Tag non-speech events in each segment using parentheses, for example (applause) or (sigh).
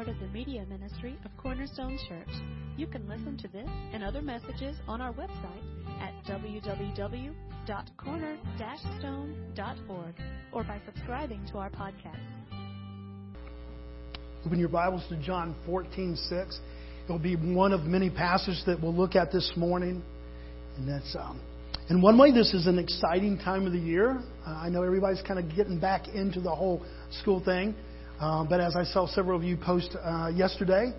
part of the media ministry of Cornerstone Church. You can listen to this and other messages on our website at www.corner-stone.org or by subscribing to our podcast. Open your Bibles to John 14, 6. It'll be one of many passages that we'll look at this morning. And that's, um, in one way, this is an exciting time of the year. Uh, I know everybody's kind of getting back into the whole school thing. Uh, but as I saw several of you post uh, yesterday,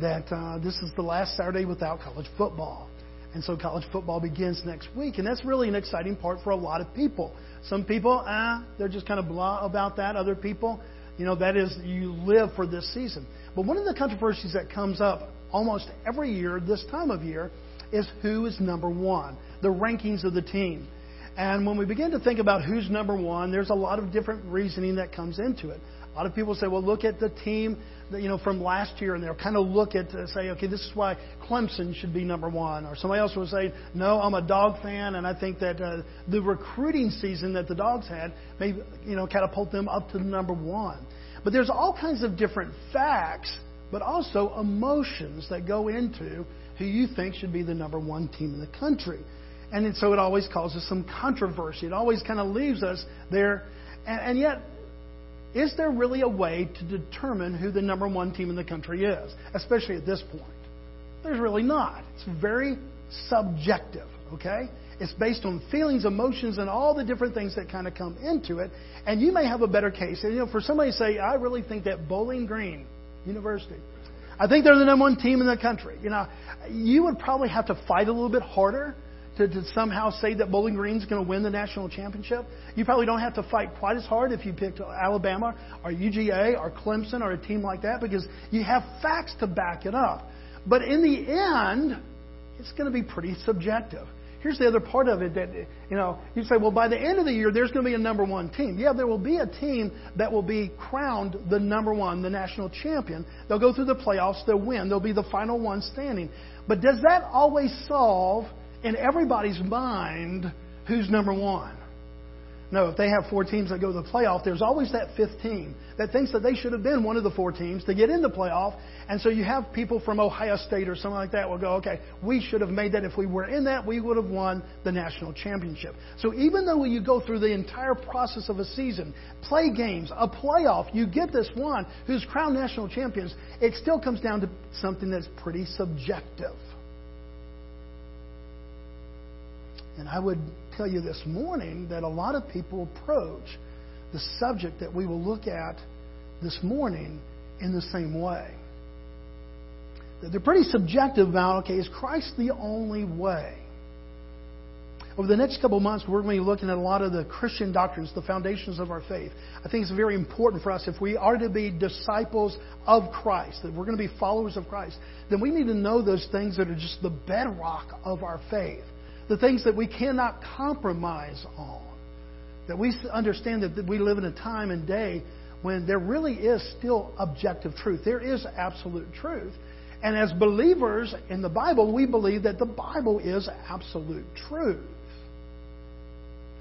that uh, this is the last Saturday without college football. And so college football begins next week. And that's really an exciting part for a lot of people. Some people, ah, they're just kind of blah about that. Other people, you know, that is, you live for this season. But one of the controversies that comes up almost every year, this time of year, is who is number one, the rankings of the team. And when we begin to think about who's number one, there's a lot of different reasoning that comes into it. A lot of people say, well, look at the team you know, from last year, and they'll kind of look at, uh, say, okay, this is why Clemson should be number one. Or somebody else will say, no, I'm a dog fan, and I think that uh, the recruiting season that the dogs had may, you know, catapult them up to number one. But there's all kinds of different facts, but also emotions that go into who you think should be the number one team in the country. And so it always causes some controversy. It always kind of leaves us there. And, and yet, is there really a way to determine who the number one team in the country is, especially at this point? There's really not. It's very subjective, okay? It's based on feelings, emotions, and all the different things that kind of come into it. And you may have a better case. And, you know, for somebody to say, I really think that Bowling Green University, I think they're the number one team in the country. You know, you would probably have to fight a little bit harder to, to somehow say that Bowling Green's going to win the national championship. You probably don't have to fight quite as hard if you picked Alabama or UGA or Clemson or a team like that because you have facts to back it up. But in the end, it's going to be pretty subjective. Here's the other part of it that, you know, you say, well, by the end of the year, there's going to be a number one team. Yeah, there will be a team that will be crowned the number one, the national champion. They'll go through the playoffs, they'll win, they'll be the final one standing. But does that always solve in everybody's mind who's number one. No, if they have four teams that go to the playoff, there's always that fifth team that thinks that they should have been one of the four teams to get in the playoff. And so you have people from Ohio State or something like that will go, okay, we should have made that. If we were in that, we would have won the national championship. So even though you go through the entire process of a season, play games, a playoff, you get this one who's crowned national champions, it still comes down to something that's pretty subjective. And I would tell you this morning that a lot of people approach the subject that we will look at this morning in the same way. They're pretty subjective about, okay, is Christ the only way? Over the next couple of months, we're going to be looking at a lot of the Christian doctrines, the foundations of our faith. I think it's very important for us if we are to be disciples of Christ, that we're going to be followers of Christ, then we need to know those things that are just the bedrock of our faith the things that we cannot compromise on. That we understand that we live in a time and day when there really is still objective truth. There is absolute truth. And as believers in the Bible, we believe that the Bible is absolute truth.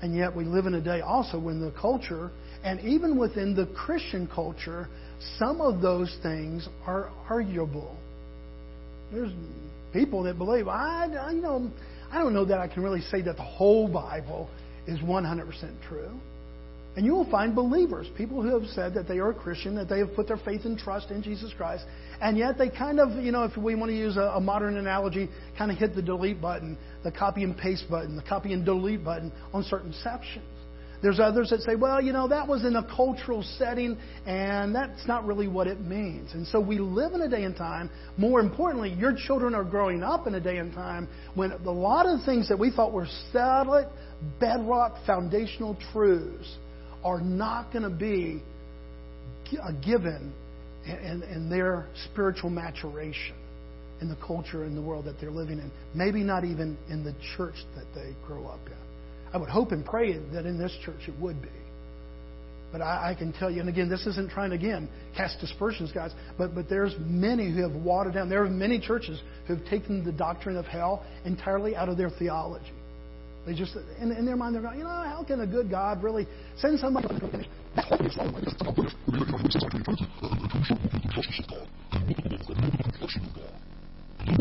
And yet we live in a day also when the culture, and even within the Christian culture, some of those things are arguable. There's people that believe, I, you know, I don't know that I can really say that the whole Bible is 100% true. And you will find believers, people who have said that they are a Christian, that they have put their faith and trust in Jesus Christ, and yet they kind of, you know, if we want to use a, a modern analogy, kind of hit the delete button, the copy and paste button, the copy and delete button on certain sections. There's others that say, well, you know, that was in a cultural setting, and that's not really what it means. And so we live in a day and time. More importantly, your children are growing up in a day and time when a lot of the things that we thought were solid, bedrock, foundational truths are not going to be a uh, given in, in their spiritual maturation in the culture and the world that they're living in. Maybe not even in the church that they grow up in. I would hope and pray that in this church it would be. But I, I, can tell you, and again, this isn't trying to again cast dispersions, guys. But but there's many who have watered down. There are many churches who have taken the doctrine of hell entirely out of their theology. They just in, in their mind they're going, you know, how can a good God really send somebody But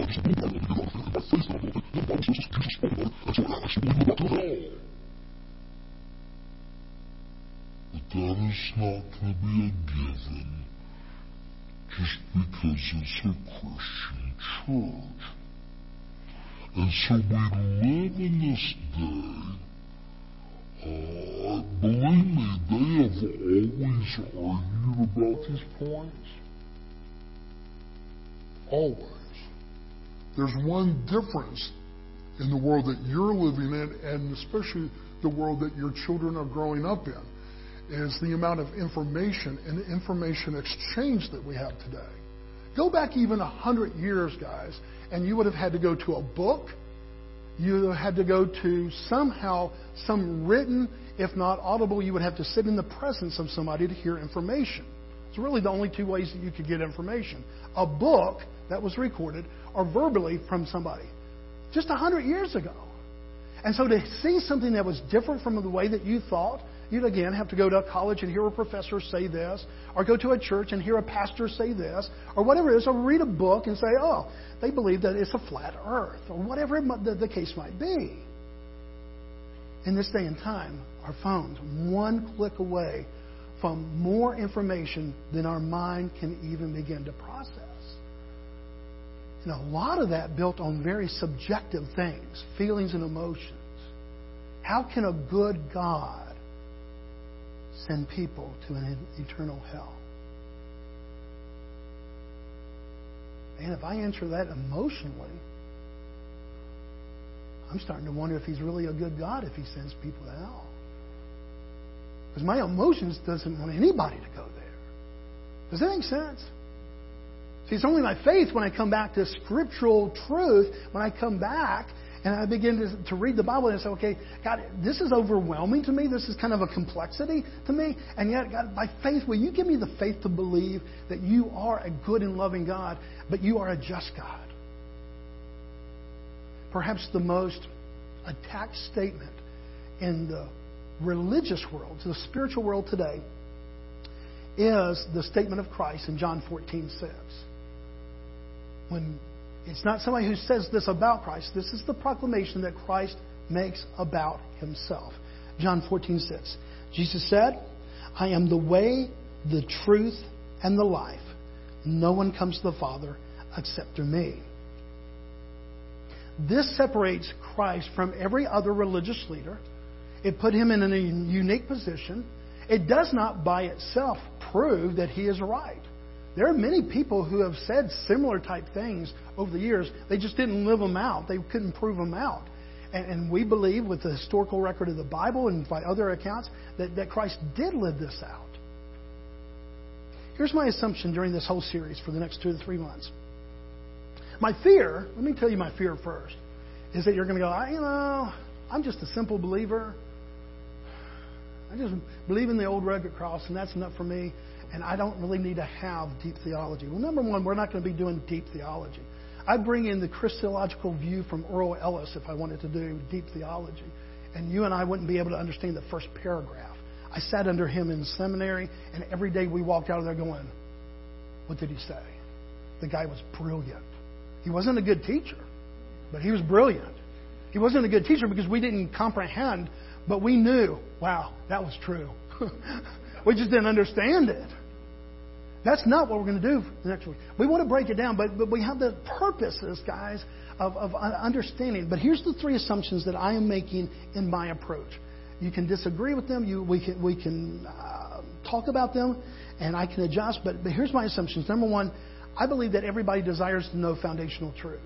that is not going to be a given just because it's a Christian church. And so we live in this day uh, believe me, they have always argued about these points. Always. There's one difference in the world that you're living in, and especially the world that your children are growing up in, is the amount of information and information exchange that we have today. Go back even a hundred years, guys, and you would have had to go to a book you had to go to somehow some written, if not audible, you would have to sit in the presence of somebody to hear information. It's really the only two ways that you could get information. A book that was recorded or verbally from somebody. Just a hundred years ago. And so to see something that was different from the way that you thought, you'd again have to go to a college and hear a professor say this, or go to a church and hear a pastor say this, or whatever it is, or read a book and say, oh, they believe that it's a flat earth, or whatever the case might be. In this day and time, our phones, one click away from more information than our mind can even begin to process. And a lot of that built on very subjective things, feelings and emotions. How can a good God send people to an eternal hell. And if I answer that emotionally, I'm starting to wonder if he's really a good God if he sends people to hell. Because my emotions doesn't want anybody to go there. Does that make sense? See, it's only my faith when I come back to scriptural truth, when I come back and I begin to, to read the Bible and I say, okay, God, this is overwhelming to me. This is kind of a complexity to me. And yet, God, by faith, will you give me the faith to believe that you are a good and loving God, but you are a just God? Perhaps the most attacked statement in the religious world, the spiritual world today, is the statement of Christ in John 14, 6. When it's not somebody who says this about Christ. This is the proclamation that Christ makes about himself. John 14, 6. Jesus said, I am the way, the truth, and the life. No one comes to the Father except through me. This separates Christ from every other religious leader. It put him in a unique position. It does not by itself prove that he is right. There are many people who have said similar type things over the years. They just didn't live them out. They couldn't prove them out. And, and we believe, with the historical record of the Bible and by other accounts, that, that Christ did live this out. Here's my assumption during this whole series for the next two to three months. My fear, let me tell you my fear first, is that you're going to go, you know, I'm just a simple believer. I just believe in the old rugged cross, and that's enough for me and I don't really need to have deep theology. Well, number one, we're not going to be doing deep theology. I bring in the Christological view from Earle Ellis if I wanted to do deep theology. And you and I wouldn't be able to understand the first paragraph. I sat under him in seminary, and every day we walked out of there going, What did he say? The guy was brilliant. He wasn't a good teacher, but he was brilliant. He wasn't a good teacher because we didn't comprehend, but we knew, wow, that was true. (laughs) we just didn't understand it. That's not what we're going to do next week. We want to break it down, but, but we have the purposes, guys, of, of understanding. But here's the three assumptions that I am making in my approach. You can disagree with them. You, we can, we can uh, talk about them, and I can adjust. But, but here's my assumptions. Number one, I believe that everybody desires to know foundational truth.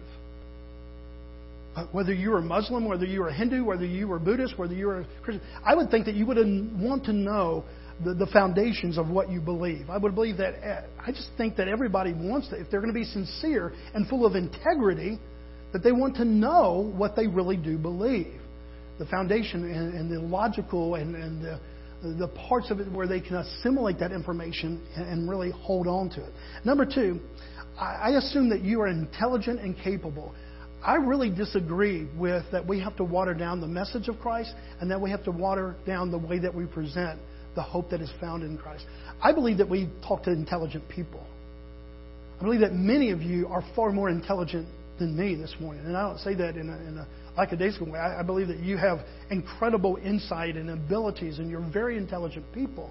Whether you are Muslim, whether you are Hindu, whether you are Buddhist, whether you are Christian, I would think that you would want to know the, the foundations of what you believe. I would believe that, eh, I just think that everybody wants to, if they're going to be sincere and full of integrity, that they want to know what they really do believe. The foundation and, and the logical and, and the, the parts of it where they can assimilate that information and, and really hold on to it. Number two, I, I assume that you are intelligent and capable. I really disagree with that we have to water down the message of Christ and that we have to water down the way that we present the hope that is found in Christ. I believe that we talk to intelligent people. I believe that many of you are far more intelligent than me this morning. And I don't say that in a, in a lackadaisical way. I, I believe that you have incredible insight and abilities, and you're very intelligent people.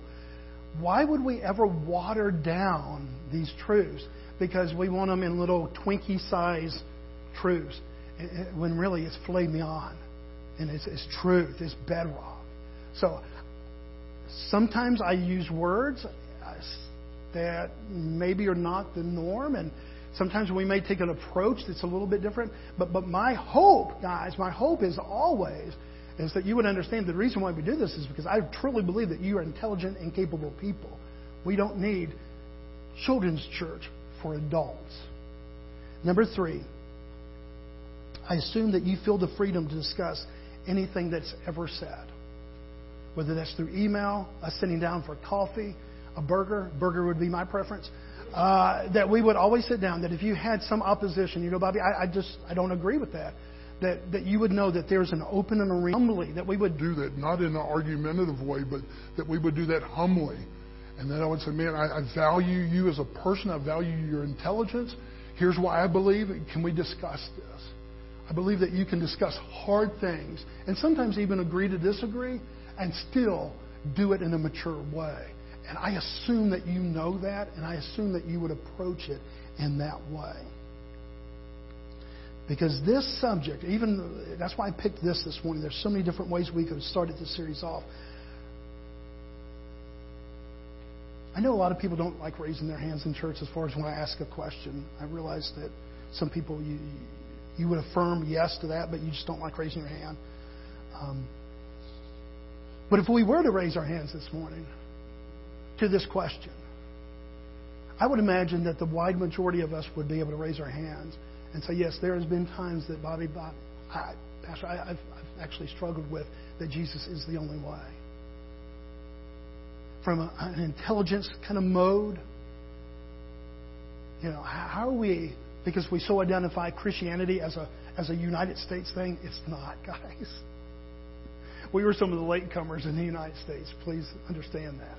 Why would we ever water down these truths because we want them in little Twinkie size truths eh, eh, when really it's filet mignon and it's, it's truth, it's bedrock. So sometimes I use words uh, that maybe are not the norm, and sometimes we may take an approach that's a little bit different. But but my hope, guys, my hope is always is that you would understand the reason why we do this is because I truly believe that you are intelligent and capable people. We don't need children's church for adults. Number three, I assume that you feel the freedom to discuss anything that's ever said. Whether that's through email, us sitting down for coffee, a burger. Burger would be my preference. Uh, that we would always sit down. That if you had some opposition, you know, Bobby, I, I just I don't agree with that. That that you would know that there's an open and a humbly that we would do that, not in an argumentative way, but that we would do that humbly. And then I would say, man, I, I value you as a person. I value your intelligence. Here's why I believe. Can we discuss this? I believe that you can discuss hard things and sometimes even agree to disagree and still do it in a mature way. And I assume that you know that, and I assume that you would approach it in that way. Because this subject, even that's why I picked this this morning. There's so many different ways we could have started this series off. I know a lot of people don't like raising their hands in church as far as when I ask a question. I realize that some people you you would affirm yes to that, but you just don't like raising your hand. Um, but if we were to raise our hands this morning, to this question. I would imagine that the wide majority of us would be able to raise our hands and say, yes, there has been times that Bobby, Bob, I, Pastor, I, have I've actually struggled with that Jesus is the only way. From a, an intelligence kind of mode, you know, how, how are we? Because we so identify Christianity as a as a United States thing. It's not, (laughs) guys. We were some of the latecomers in the United States. Please understand that.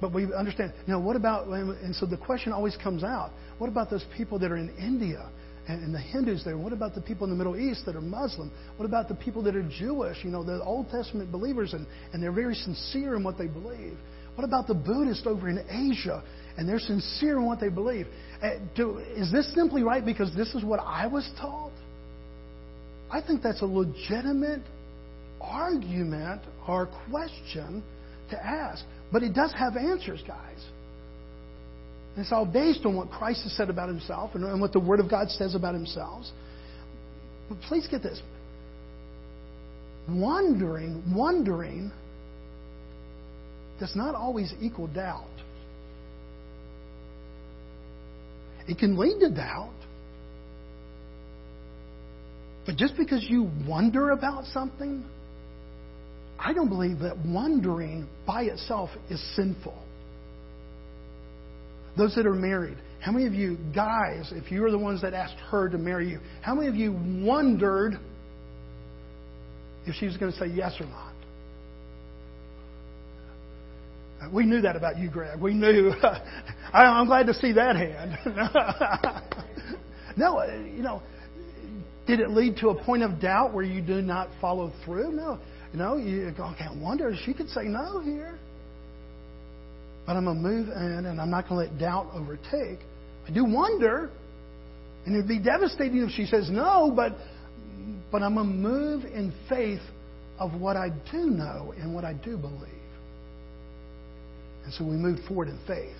But we understand, Now, what about, and so the question always comes out what about those people that are in India and, and the Hindus there? What about the people in the Middle East that are Muslim? What about the people that are Jewish, you know, the Old Testament believers and, and they're very sincere in what they believe? What about the Buddhists over in Asia and they're sincere in what they believe? Uh, do, is this simply right because this is what I was taught? I think that's a legitimate argument or question to ask. But it does have answers, guys. And it's all based on what Christ has said about himself and what the Word of God says about himself. But please get this. Wondering, wondering does not always equal doubt. It can lead to doubt. But just because you wonder about something I don't believe that wondering by itself is sinful. Those that are married, how many of you guys, if you were the ones that asked her to marry you, how many of you wondered if she was going to say yes or not? We knew that about you, Greg. We knew. (laughs) I'm glad to see that hand. (laughs) no, you know, did it lead to a point of doubt where you do not follow through? No. You know, you go, okay, I wonder, she could say no here. But I'm going to move in and I'm not going to let doubt overtake. I do wonder, and it'd be devastating if she says no, but, but I'm going to move in faith of what I do know and what I do believe. And so we moved forward in faith.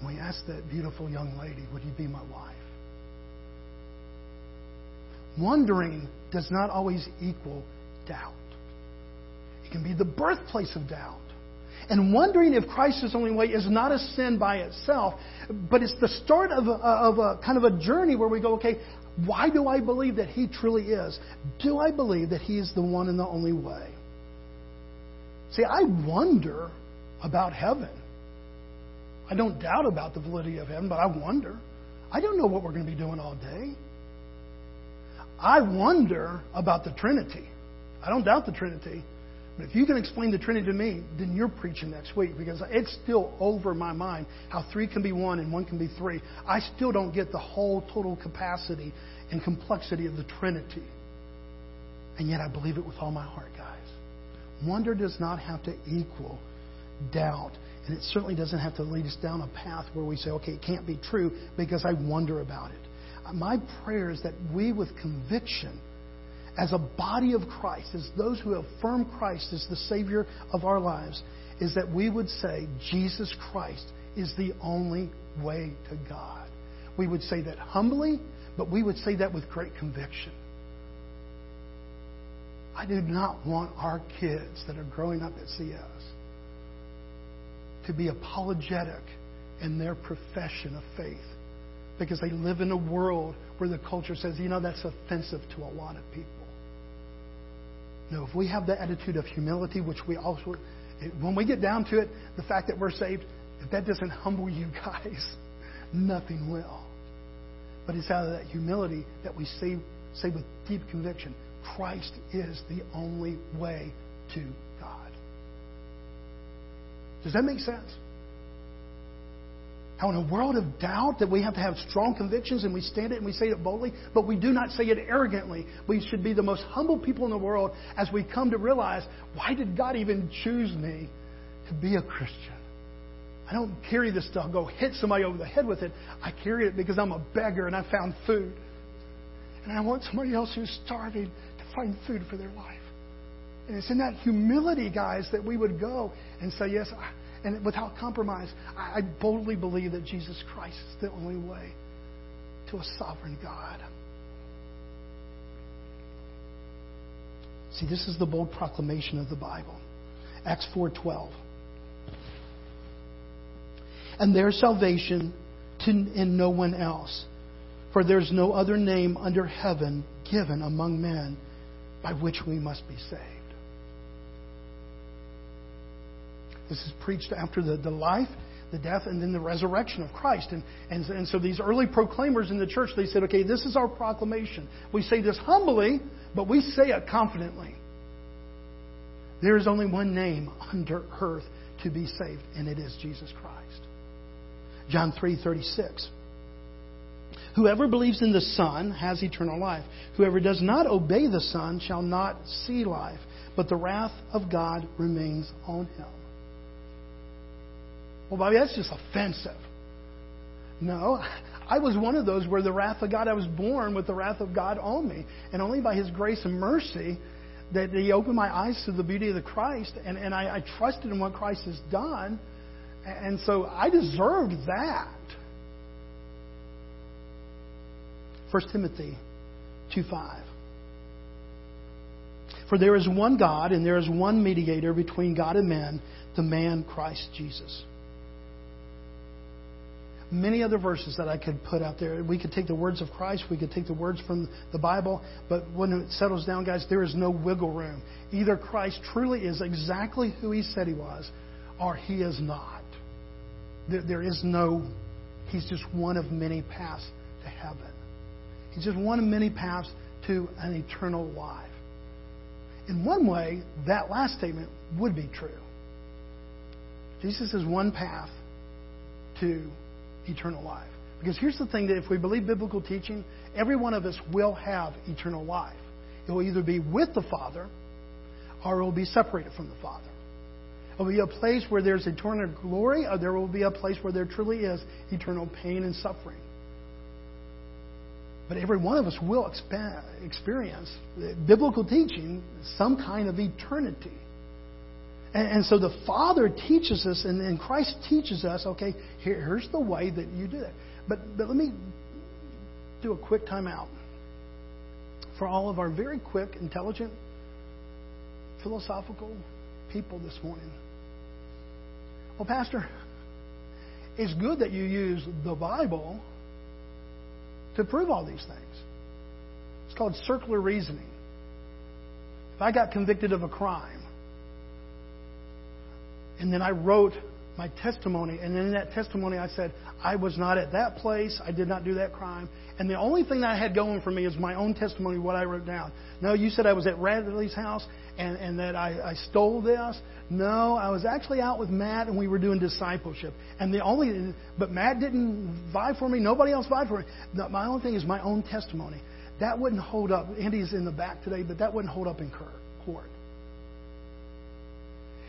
And we asked that beautiful young lady, Would you be my wife? Wondering does not always equal doubt. It can be the birthplace of doubt. And wondering if Christ is the only way is not a sin by itself, but it's the start of a, of a kind of a journey where we go, okay, why do I believe that He truly is? Do I believe that He is the one and the only way? See, I wonder about heaven. I don't doubt about the validity of heaven, but I wonder. I don't know what we're going to be doing all day. I wonder about the Trinity. I don't doubt the Trinity, But if you can explain the Trinity to me, then you're preaching next week because it's still over my mind how three can be one and one can be three. I still don't get the whole total capacity and complexity of the Trinity. And yet I believe it with all my heart, guys. Wonder does not have to equal doubt. And it certainly doesn't have to lead us down a path where we say, okay, it can't be true because I wonder about it. My prayer is that we, with conviction, as a body of Christ, as those who affirm Christ as the Savior of our lives, is that we would say Jesus Christ is the only way to God. We would say that humbly, but we would say that with great conviction. I do not want our kids that are growing up at CS to be apologetic in their profession of faith because they live in a world where the culture says, you know, that's offensive to a lot of people. No, if we have the attitude of humility, which we also, when we get down to it, the fact that we're saved, if that doesn't (laughs) humble you guys, nothing will. But it's out of that humility that we say, say with deep conviction, Christ is the only way to God. Does that make sense? How in a world of doubt that we have to have strong convictions and we stand it and we say it boldly, but we do not say it arrogantly. We should be the most humble people in the world as we come to realize, why did God even choose me to be a Christian? I don't carry this stuff, go hit somebody over the head with it. I carry it because I'm a beggar and I found food. And I want somebody else who's starving to find food for their life. And it's in that humility, guys, that we would go and say, Yes, I, and without compromise, I, boldly believe that Jesus Christ is the only way to a sovereign God. See, this is the bold proclamation of the Bible. Acts 4:12. And their salvation to, in no one else, for there's no other name under heaven given among men by which we must be saved. This is preached after the, the life, the death, and then the resurrection of Christ. And, and, and so these early proclaimers in the church, they said, okay, this is our proclamation. We say this humbly, but we say it confidently. There is only one name under earth to be saved, and it is Jesus Christ. John 3:36. Whoever believes in the Son has eternal life. Whoever does not obey the Son shall not see life, but the wrath of God remains on him. Well, Bobby, that's just offensive. No, (laughs) I was one of those where the wrath of God, I was born with the wrath of God on me. And only by His grace and mercy that He opened my eyes to the beauty of the Christ, and, and I, I trusted in what Christ has done. And so I deserved that. 1 Timothy 2 5. For there is one God, and there is one mediator between God and man, the man Christ Jesus many other verses that I could put out there. We could take the words of Christ, we could take the words from the Bible, but when it settles down, guys, there is no wiggle room. Either Christ truly is exactly who he said he was, or he is not. There is no, he's just one of many paths to heaven. He's just one of many paths to an eternal life. In one way, that last statement would be true. Jesus is one path to eternal life. Because here's the thing that if we believe biblical teaching, every one of us will have eternal life. It will either be with the Father or it will be separated from the Father. It will be a place where there's eternal glory or there will be a place where there truly is eternal pain and suffering. But every one of us will experience biblical teaching, some kind of eternity. And, and so the Father teaches us, and, and Christ teaches us, okay, here, here's the way that you do it. But, but let me do a quick timeout for all of our very quick, intelligent, philosophical people this morning. Well, Pastor, it's good that you use the Bible to prove all these things. It's called circular reasoning. If I got convicted of a crime, and then I wrote my testimony. And in that testimony, I said, I was not at that place. I did not do that crime. And the only thing that I had going for me is my own testimony, what I wrote down. No, you said I was at Radley's house and, and that I, I stole this. No, I was actually out with Matt and we were doing discipleship. And the only, but Matt didn't vie for me. Nobody else vied for me. No, my only thing is my own testimony. That wouldn't hold up. Andy's in the back today, but that wouldn't hold up in court.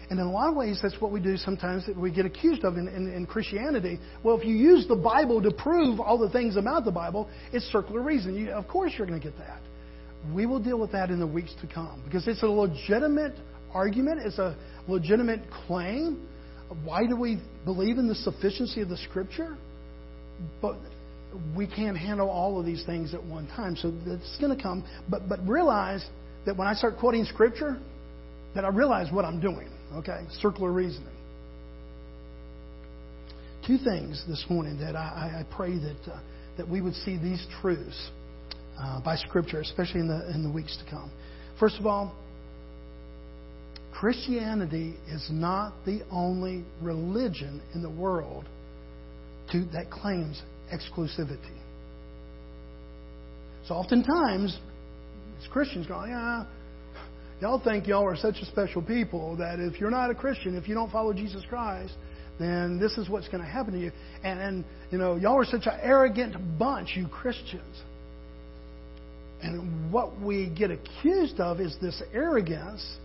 And in a lot of ways, that's what we do sometimes that we get accused of in, in, in, Christianity. Well, if you use the Bible to prove all the things about the Bible, it's circular reason. You, of course, you're going to get that. We will deal with that in the weeks to come because it's a legitimate argument, it's a legitimate claim. Why do we believe in the sufficiency of the Scripture? But we can't handle all of these things at one time. So it's going to come. But, but realize that when I start quoting Scripture, that I realize what I'm doing. Okay? Circular reasoning. Two things this morning that I, I pray that, uh, that we would see these truths uh, by Scripture, especially in the, in the weeks to come. First of all, Christianity is not the only religion in the world to, that claims exclusivity. So oftentimes, as Christians go, yeah, Y'all think y'all are such a special people that if you're not a Christian, if you don't follow Jesus Christ, then this is what's going to happen to you. And, and you know, y'all are such an arrogant bunch, you Christians. And what we get accused of is this arrogance,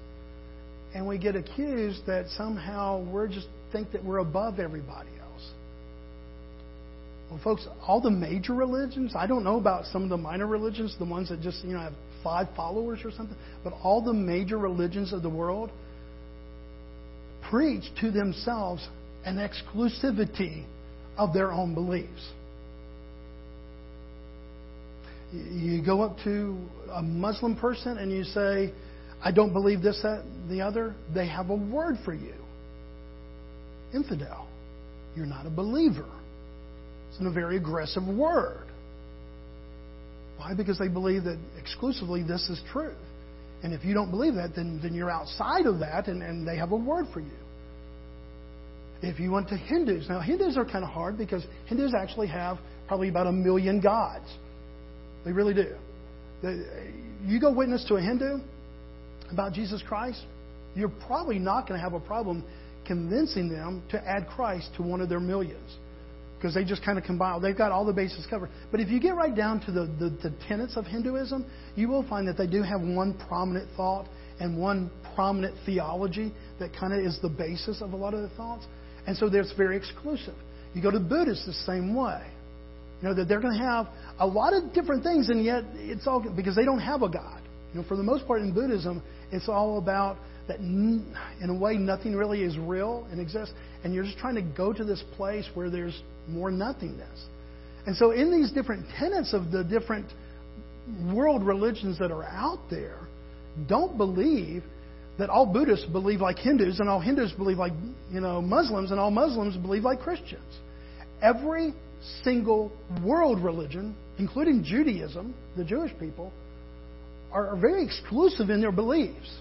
and we get accused that somehow we're just think that we're above everybody else. Well, folks, all the major religions, I don't know about some of the minor religions, the ones that just, you know, have five followers or something, but all the major religions of the world preach to themselves an exclusivity of their own beliefs. You go up to a Muslim person and you say, I don't believe this, that, the other. They have a word for you infidel. You're not a believer. It's a very aggressive word. Why? Because they believe that exclusively this is truth. And if you don't believe that, then, then you're outside of that and, and they have a word for you. If you went to Hindus, now Hindus are kind of hard because Hindus actually have probably about a million gods. They really do. You go witness to a Hindu about Jesus Christ, you're probably not going to have a problem convincing them to add Christ to one of their millions because they just kind of combine. They've got all the bases covered. But if you get right down to the, the, the tenets of Hinduism, you will find that they do have one prominent thought and one prominent theology that kind of is the basis of a lot of the thoughts. And so it's very exclusive. You go to Buddhists the same way. You know, that they're going to have a lot of different things, and yet it's all because they don't have a God. You know, for the most part in Buddhism, it's all about that in a way nothing really is real and exists, and you're just trying to go to this place where there's more nothingness. And so, in these different tenets of the different world religions that are out there, don't believe that all Buddhists believe like Hindus and all Hindus believe like you know Muslims and all Muslims believe like Christians. Every single world religion, including Judaism, the Jewish people, are very exclusive in their beliefs.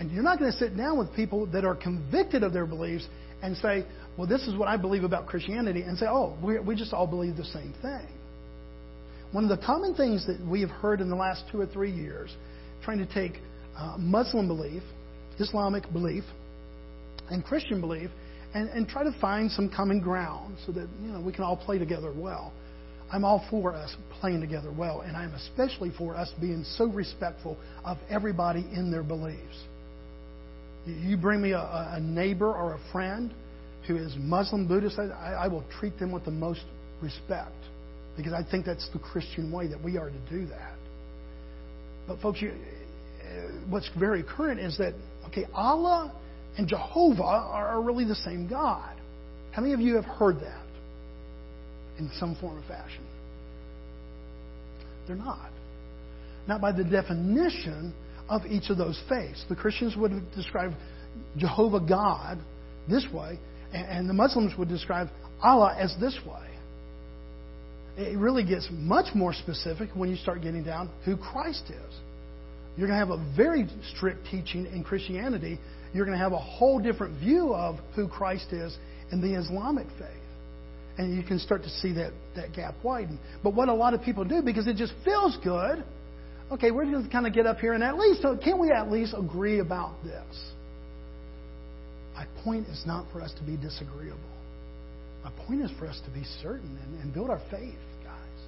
And you're not going to sit down with people that are convicted of their beliefs and say, well, this is what I believe about Christianity, and say, oh, we, we just all believe the same thing. One of the common things that we have heard in the last two or three years, trying to take uh, Muslim belief, Islamic belief, and Christian belief, and, and try to find some common ground so that you know we can all play together well. I'm all for us playing together well, and I'm especially for us being so respectful of everybody in their beliefs. You bring me a, a neighbor or a friend who is Muslim, Buddhist, I, I will treat them with the most respect because I think that's the Christian way that we are to do that. But, folks, you, uh, what's very current is that, okay, Allah and Jehovah are really the same God. How many of you have heard that in some form or fashion? They're not. Not by the definition of each of those faiths. The Christians would describe Jehovah God this way, and the Muslims would describe Allah as this way. It really gets much more specific when you start getting down who Christ is. You're going to have a very strict teaching in Christianity. You're going to have a whole different view of who Christ is in the Islamic faith. and you can start to see that, that gap widen. But what a lot of people do, because it just feels good, okay, we're to kind of get up here and at least, uh, can't we at least agree about this? My point is not for us to be disagreeable. My point is for us to be certain and, and build our faith, guys.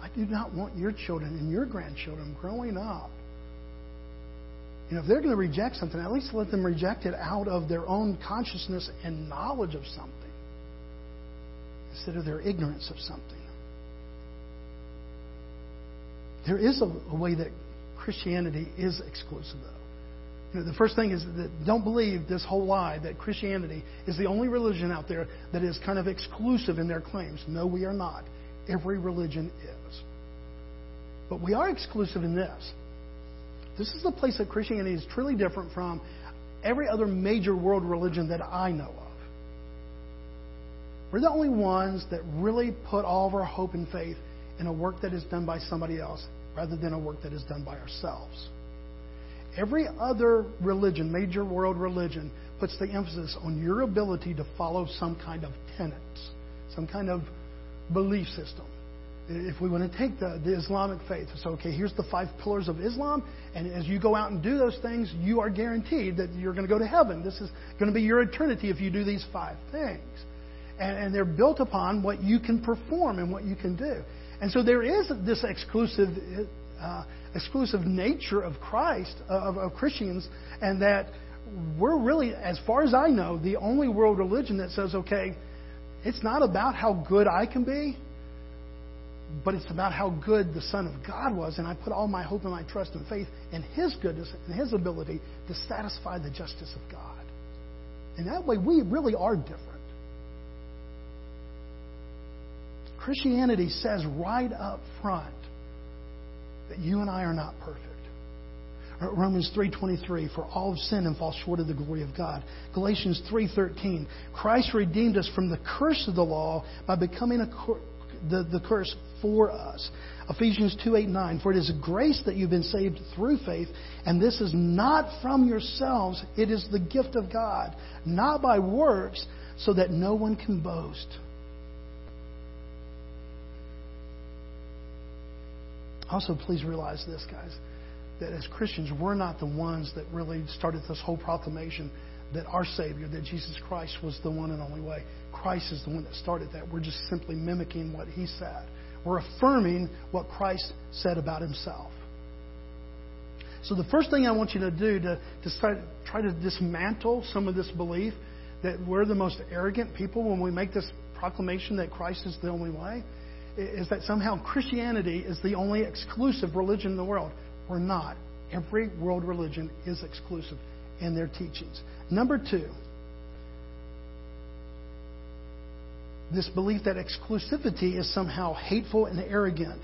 I do not want your children and your grandchildren growing up. You know, if they're going to reject something, at least let them reject it out of their own consciousness and knowledge of something instead of their ignorance of something. There is a, a way that Christianity is exclusive, though. You know, the first thing is that don't believe this whole lie that Christianity is the only religion out there that is kind of exclusive in their claims. No, we are not. Every religion is. But we are exclusive in this. This is the place that Christianity is truly different from every other major world religion that I know of. We're the only ones that really put all of our hope and faith in a work that is done by somebody else rather than a work that is done by ourselves. Every other religion, major world religion, puts the emphasis on your ability to follow some kind of tenets, some kind of belief system. If we want to take the, the Islamic faith, so okay, here's the five pillars of Islam, and as you go out and do those things, you are guaranteed that you're going to go to heaven. This is going to be your eternity if you do these five things. And, and they're built upon what you can perform and what you can do. And so there is this exclusive uh, exclusive nature of Christ, uh, of, of Christians, and that we're really, as far as I know, the only world religion that says, okay, it's not about how good I can be, but it's about how good the Son of God was, and I put all my hope and my trust and faith in His goodness and His ability to satisfy the justice of God. And that way, we really are different. Christianity says right up front that you and I are not perfect. Uh, Romans 3:23 for all have sinned and fall short of the glory of God. Galatians 3:13 Christ redeemed us from the curse of the law by becoming a, the, the curse for us. Ephesians 2 8 9. For it is grace that you've been saved through faith, and this is not from yourselves, it is the gift of God, not by works, so that no one can boast. Also, please realize this, guys, that as Christians, we're not the ones that really started this whole proclamation that our Savior, that Jesus Christ was the one and only way. Christ is the one that started that. We're just simply mimicking what He said. We're affirming what Christ said about Himself. So, the first thing I want you to do to, to start, try to dismantle some of this belief that we're the most arrogant people when we make this proclamation that Christ is the only way is that somehow Christianity is the only exclusive religion in the world. We're not. Every world religion is exclusive in their teachings. Number two, this belief that exclusivity is somehow hateful and arrogant.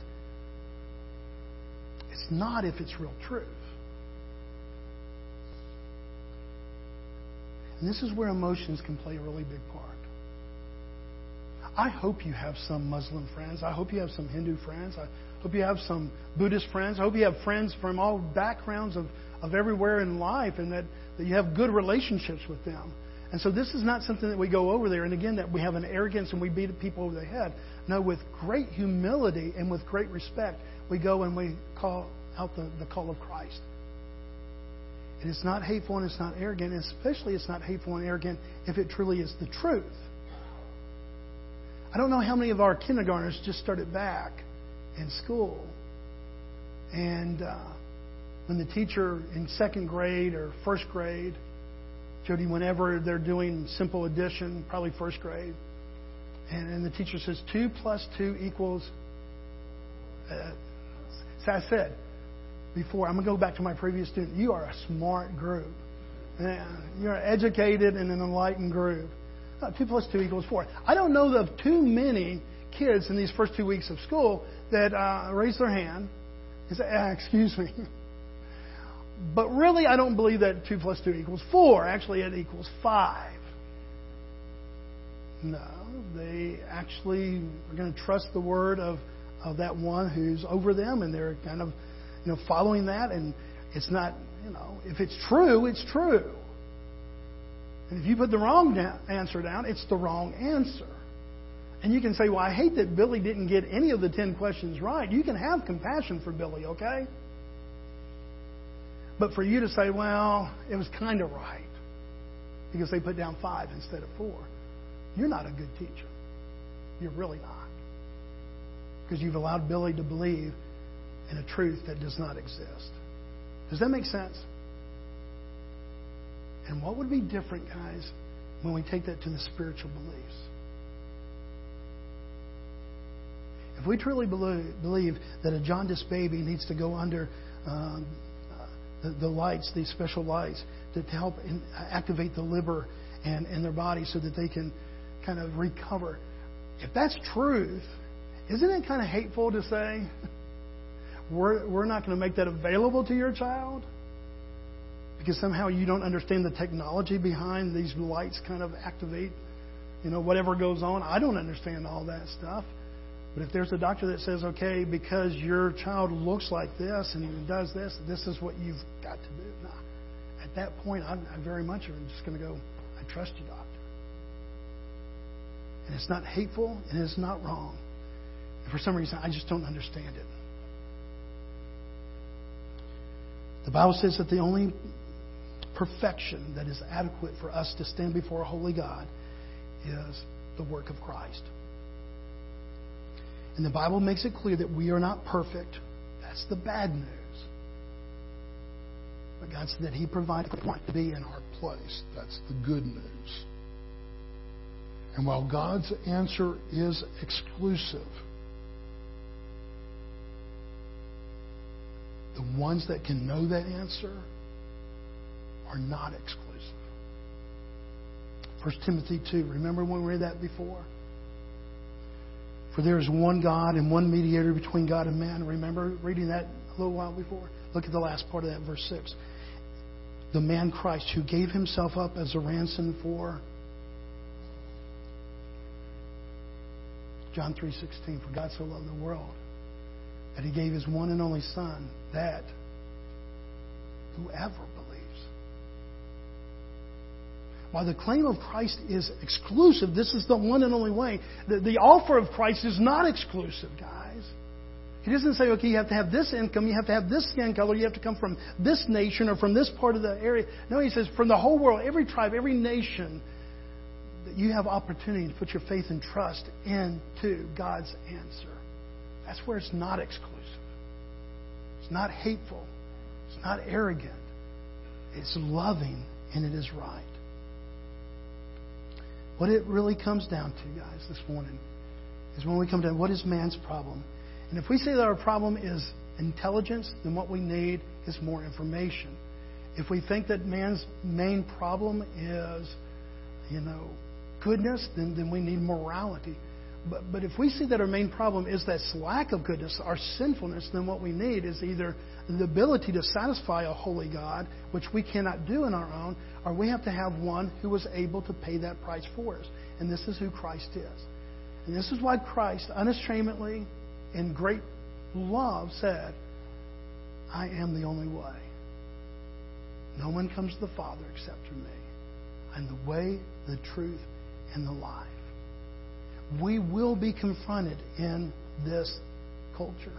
It's not if it's real truth. And this is where emotions can play a really big part. I hope you have some Muslim friends. I hope you have some Hindu friends. I hope you have some Buddhist friends. I hope you have friends from all backgrounds of, of everywhere in life and that, that you have good relationships with them. And so this is not something that we go over there and again that we have an arrogance and we beat people over the head. No, with great humility and with great respect, we go and we call out the, the call of Christ. It is not hateful and it's not arrogant, and especially it's not hateful and arrogant if it truly is the truth. I don't know how many of our kindergartners just started back in school. And uh, when the teacher in second grade or first grade, Jody, whenever they're doing simple addition, probably first grade, and, and the teacher says 2 plus 2 equals. Uh, so I said before, I'm going to go back to my previous student. You are a smart group. You're educated and an enlightened group. 2 plus 2 equals 4. I don't know of too many kids in these first two weeks of school that uh, raise their hand and say, ah, excuse me. (laughs) But really, I don't believe that 2 plus 2 equals 4. Actually, it equals 5. No, they actually are going to trust the word of, of that one who's over them, and they're kind of, you know, following that. And it's not, you know, if it's true, it's true. And if you put the wrong answer down, it's the wrong answer. And you can say, well, I hate that Billy didn't get any of the 10 questions right. You can have compassion for Billy, okay? But for you to say, well, it was kind of right because they put down five instead of four, you're not a good teacher. You're really not. Because you've allowed Billy to believe in a truth that does not exist. Does that make sense? And what would be different, guys, when we take that to the spiritual beliefs? If we truly believe that a jaundiced baby needs to go under um, the, the, lights, these special lights, to, to help in, activate the liver and, and their body so that they can kind of recover, if that's truth, isn't it kind of hateful to say, (laughs) we're, we're not going to make that available to your child? Because somehow you don't understand the technology behind these lights kind of activate, you know, whatever goes on. I don't understand all that stuff. But if there's a doctor that says, okay, because your child looks like this and does this, this is what you've got to do. At that point, I, I very much am just going to go, I trust you, doctor. And it's not hateful and it's not wrong. And for some reason, I just don't understand it. The Bible says that the only perfection that is adequate for us to stand before a holy God is the work of Christ. And the Bible makes it clear that we are not perfect. That's the bad news. But God said that He provided the one to be in our place. That's the good news. And while God's answer is exclusive, the ones that can know that answer are not exclusive. 1 Timothy 2. Remember when we read that before? For there is one God and one mediator between God and man. Remember reading that a little while before? Look at the last part of that, verse 6. The man Christ who gave himself up as a ransom for John 3:16 for God so loved the world that he gave his one and only son that whoever while the claim of Christ is exclusive, this is the one and only way. The, the offer of Christ is not exclusive, guys. He doesn't say, okay, you have to have this income, you have to have this skin color, you have to come from this nation or from this part of the area. No, he says, from the whole world, every tribe, every nation, that you have opportunity to put your faith and trust into God's answer. That's where it's not exclusive. It's not hateful. It's not arrogant. It's loving and it is right. What it really comes down to, guys, this morning, is when we come down, what is man's problem? And if we say that our problem is intelligence, then what we need is more information. If we think that man's main problem is, you know, goodness, then, then we need morality. But, but if we see that our main problem is that lack of goodness, our sinfulness, then what we need is either the ability to satisfy a holy God, which we cannot do in our own, or we have to have one who was able to pay that price for us. And this is who Christ is. And this is why Christ, unashamedly, in great love, said, I am the only way. No one comes to the Father except through me. I'm the way, the truth, and the life. We will be confronted in this culture.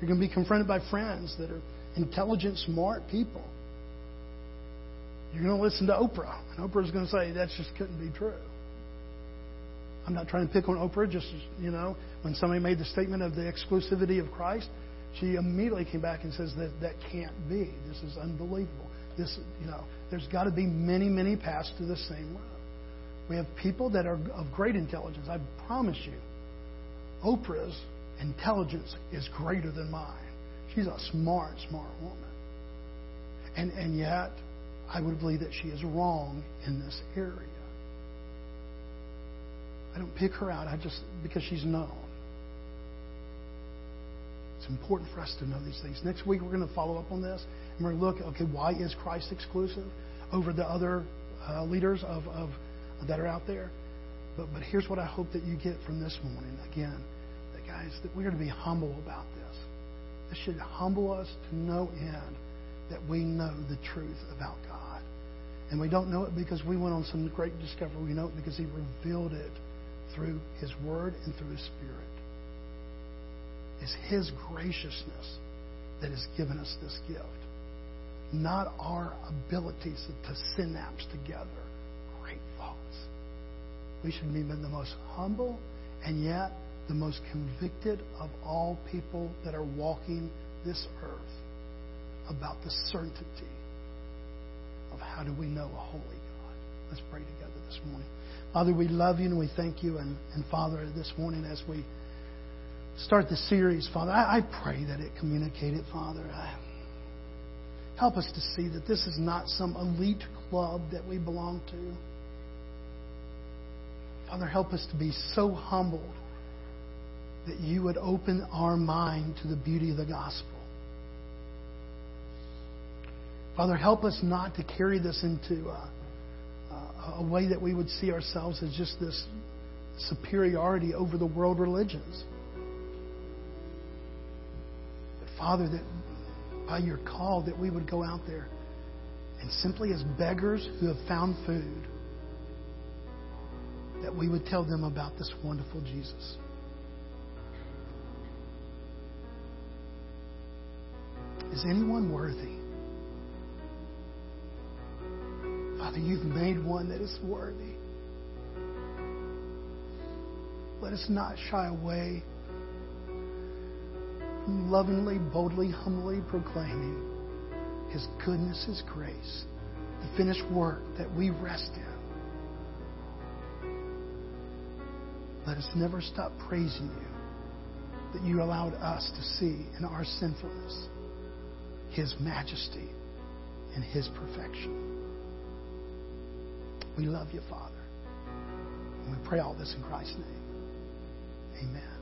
You're going to be confronted by friends that are intelligent, smart people. You're going to listen to Oprah, and Oprah's going to say that just couldn't be true. I'm not trying to pick on Oprah. Just you know, when somebody made the statement of the exclusivity of Christ, she immediately came back and says that that can't be. This is unbelievable. This, you know, there's got to be many, many paths to the same road. We have people that are of great intelligence. I promise you, Oprah's intelligence is greater than mine. She's a smart, smart woman. And, and yet, I would believe that she is wrong in this area. I don't pick her out I just because she's known. It's important for us to know these things. Next week we're going to follow up on this and we're going to look. Okay, why is Christ exclusive over the other uh, leaders of, of that are out there? But but here's what I hope that you get from this morning. Again, guys, that we're going to be humble about this. This should humble us to no end that we know the truth about God. And we don't know it because we went on some great discovery. We know it because He revealed it through His Word and through His Spirit. It's His graciousness that has given us this gift, not our abilities to synapse together. We should be the most humble and yet the most convicted of all people that are walking this earth about the certainty of how do we know a holy God. Let's pray together this morning. Father, we love you and we thank you. And, and Father, this morning as we start the series, Father, I, I pray that it communicated, Father. I, help us to see that this is not some elite club that we belong to. Father, help us to be so humbled that you would open our mind to the beauty of the gospel. Father, help us not to carry this into a, a, way that we would see ourselves as just this superiority over the world religions. But Father, that by your call that we would go out there and simply as beggars who have found food, that we would tell them about this wonderful Jesus. Is anyone worthy? Father, you've made one that is worthy. Let us not shy away from lovingly, boldly, humbly proclaiming His goodness, His grace, the finished work that we rest in. Let us never stop praising you that you allowed us to see in our sinfulness His majesty and His perfection. We love you, Father. And we pray all this in Christ's name. Amen.